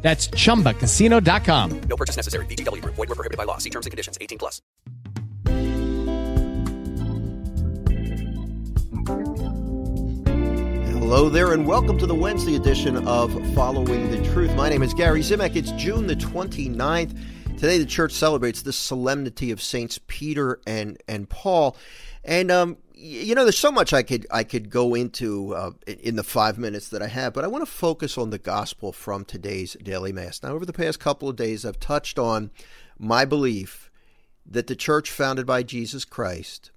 That's chumbacasino.com. No purchase necessary. VGW Group. Void were prohibited by law. See terms and conditions. 18 plus. Hello there, and welcome to the Wednesday edition of Following the Truth. My name is Gary Zimak. It's June the 29th. Today, the church celebrates the solemnity of Saints Peter and, and Paul. And um, you know, there's so much I could I could go into uh, in the five minutes that I have, but I want to focus on the gospel from today's daily mass. Now, over the past couple of days, I've touched on my belief that the church founded by Jesus Christ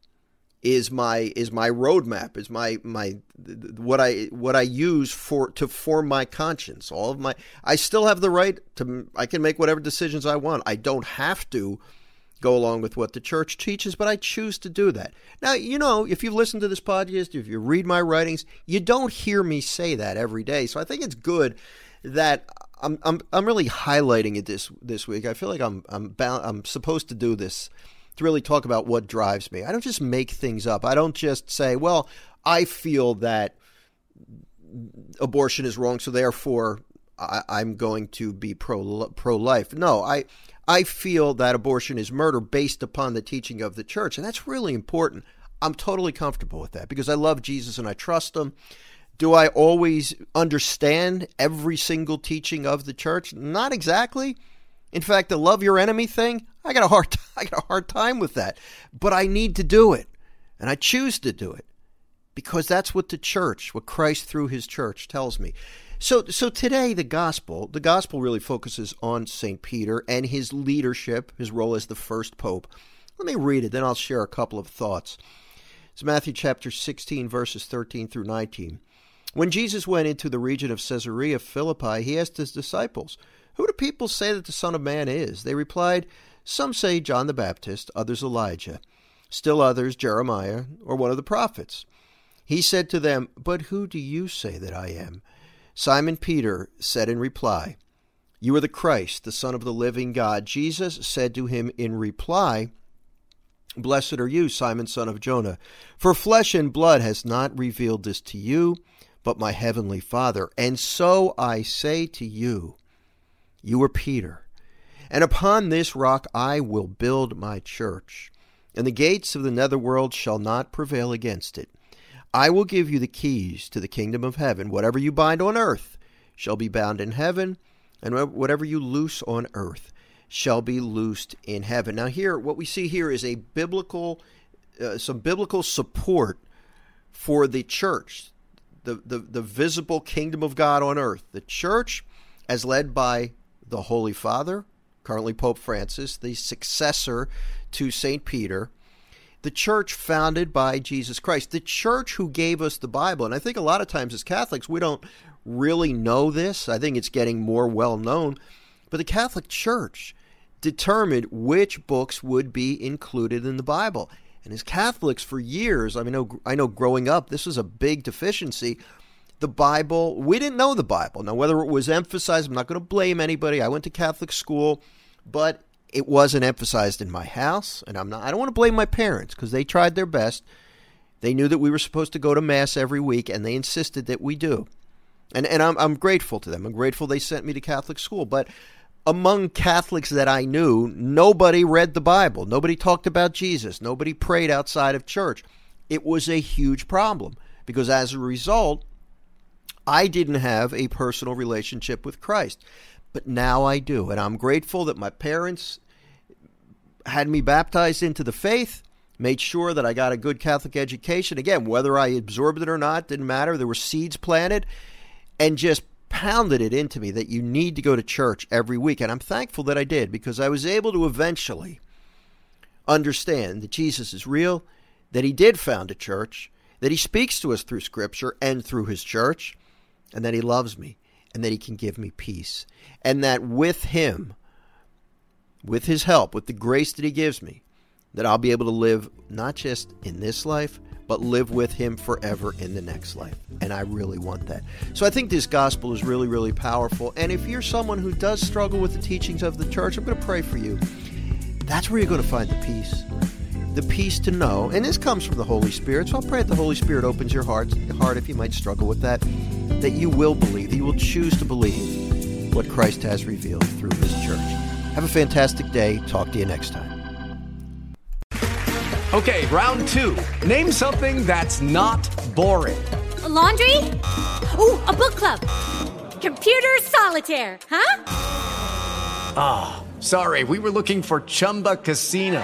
is my is my roadmap, is my my what I what I use for to form my conscience. All of my I still have the right to I can make whatever decisions I want. I don't have to go along with what the church teaches, but I choose to do that. Now, you know, if you listen to this podcast, if you read my writings, you don't hear me say that every day. So I think it's good that I'm I'm I'm really highlighting it this this week. I feel like I'm I'm bound, I'm supposed to do this really talk about what drives me. I don't just make things up. I don't just say, "Well, I feel that abortion is wrong, so therefore I, am going to be pro pro life." No, I I feel that abortion is murder based upon the teaching of the church, and that's really important. I'm totally comfortable with that because I love Jesus and I trust him. Do I always understand every single teaching of the church? Not exactly. In fact, the love your enemy thing, I got a hard I got a hard time with that. But I need to do it. And I choose to do it because that's what the church, what Christ through his church tells me. So, so today the gospel, the gospel really focuses on Saint Peter and his leadership, his role as the first pope. Let me read it, then I'll share a couple of thoughts. It's Matthew chapter 16, verses 13 through 19. When Jesus went into the region of Caesarea Philippi, he asked his disciples, Who do people say that the Son of Man is? They replied, Some say John the Baptist, others Elijah, still others Jeremiah, or one of the prophets. He said to them, But who do you say that I am? Simon Peter said in reply, You are the Christ, the Son of the living God. Jesus said to him in reply, Blessed are you, Simon, son of Jonah, for flesh and blood has not revealed this to you, but my heavenly Father. And so I say to you, You are Peter, and upon this rock I will build my church, and the gates of the netherworld shall not prevail against it. I will give you the keys to the kingdom of heaven. Whatever you bind on earth shall be bound in heaven, and whatever you loose on earth shall be loosed in heaven. Now, here, what we see here is a biblical, uh, some biblical support for the church, the, the, the visible kingdom of God on earth. The church, as led by the Holy Father, currently Pope Francis, the successor to St. Peter, the church founded by Jesus Christ, the church who gave us the Bible. And I think a lot of times as Catholics, we don't really know this. I think it's getting more well known. But the Catholic Church determined which books would be included in the Bible. And as Catholics for years, I mean, I know, growing up, this was a big deficiency. The Bible, we didn't know the Bible. Now, whether it was emphasized, I'm not going to blame anybody. I went to Catholic school, but it wasn't emphasized in my house, and I'm not. I don't want to blame my parents because they tried their best. They knew that we were supposed to go to mass every week, and they insisted that we do. And and I'm I'm grateful to them. I'm grateful they sent me to Catholic school. But among Catholics that I knew, nobody read the Bible. Nobody talked about Jesus. Nobody prayed outside of church. It was a huge problem because as a result, I didn't have a personal relationship with Christ but now I do. And I'm grateful that my parents had me baptized into the faith, made sure that I got a good Catholic education. Again, whether I absorbed it or not didn't matter. There were seeds planted and just pounded it into me that you need to go to church every week. And I'm thankful that I did because I was able to eventually understand that Jesus is real, that he did found a church, that he speaks to us through Scripture and through his church, and that he loves me and that he can give me peace. And that with him, with His help, with the grace that He gives me, that I'll be able to live not just in this life, but live with Him forever in the next life. And I really want that. So I think this gospel is really, really powerful. And if you're someone who does struggle with the teachings of the church, I'm going to pray for you. That's where you're going to find the peace. The peace to know, and this comes from the Holy Spirit. So I'll pray that the Holy Spirit opens your heart, heart if you might struggle with that, that you will believe, that you will choose to believe what Christ has revealed through His church. Have a fantastic day. Talk to you next time. Okay, round two. Name something that's not boring. A laundry? Ooh, a book club. Computer solitaire, huh? Ah, oh, sorry, we were looking for Chumba Casino.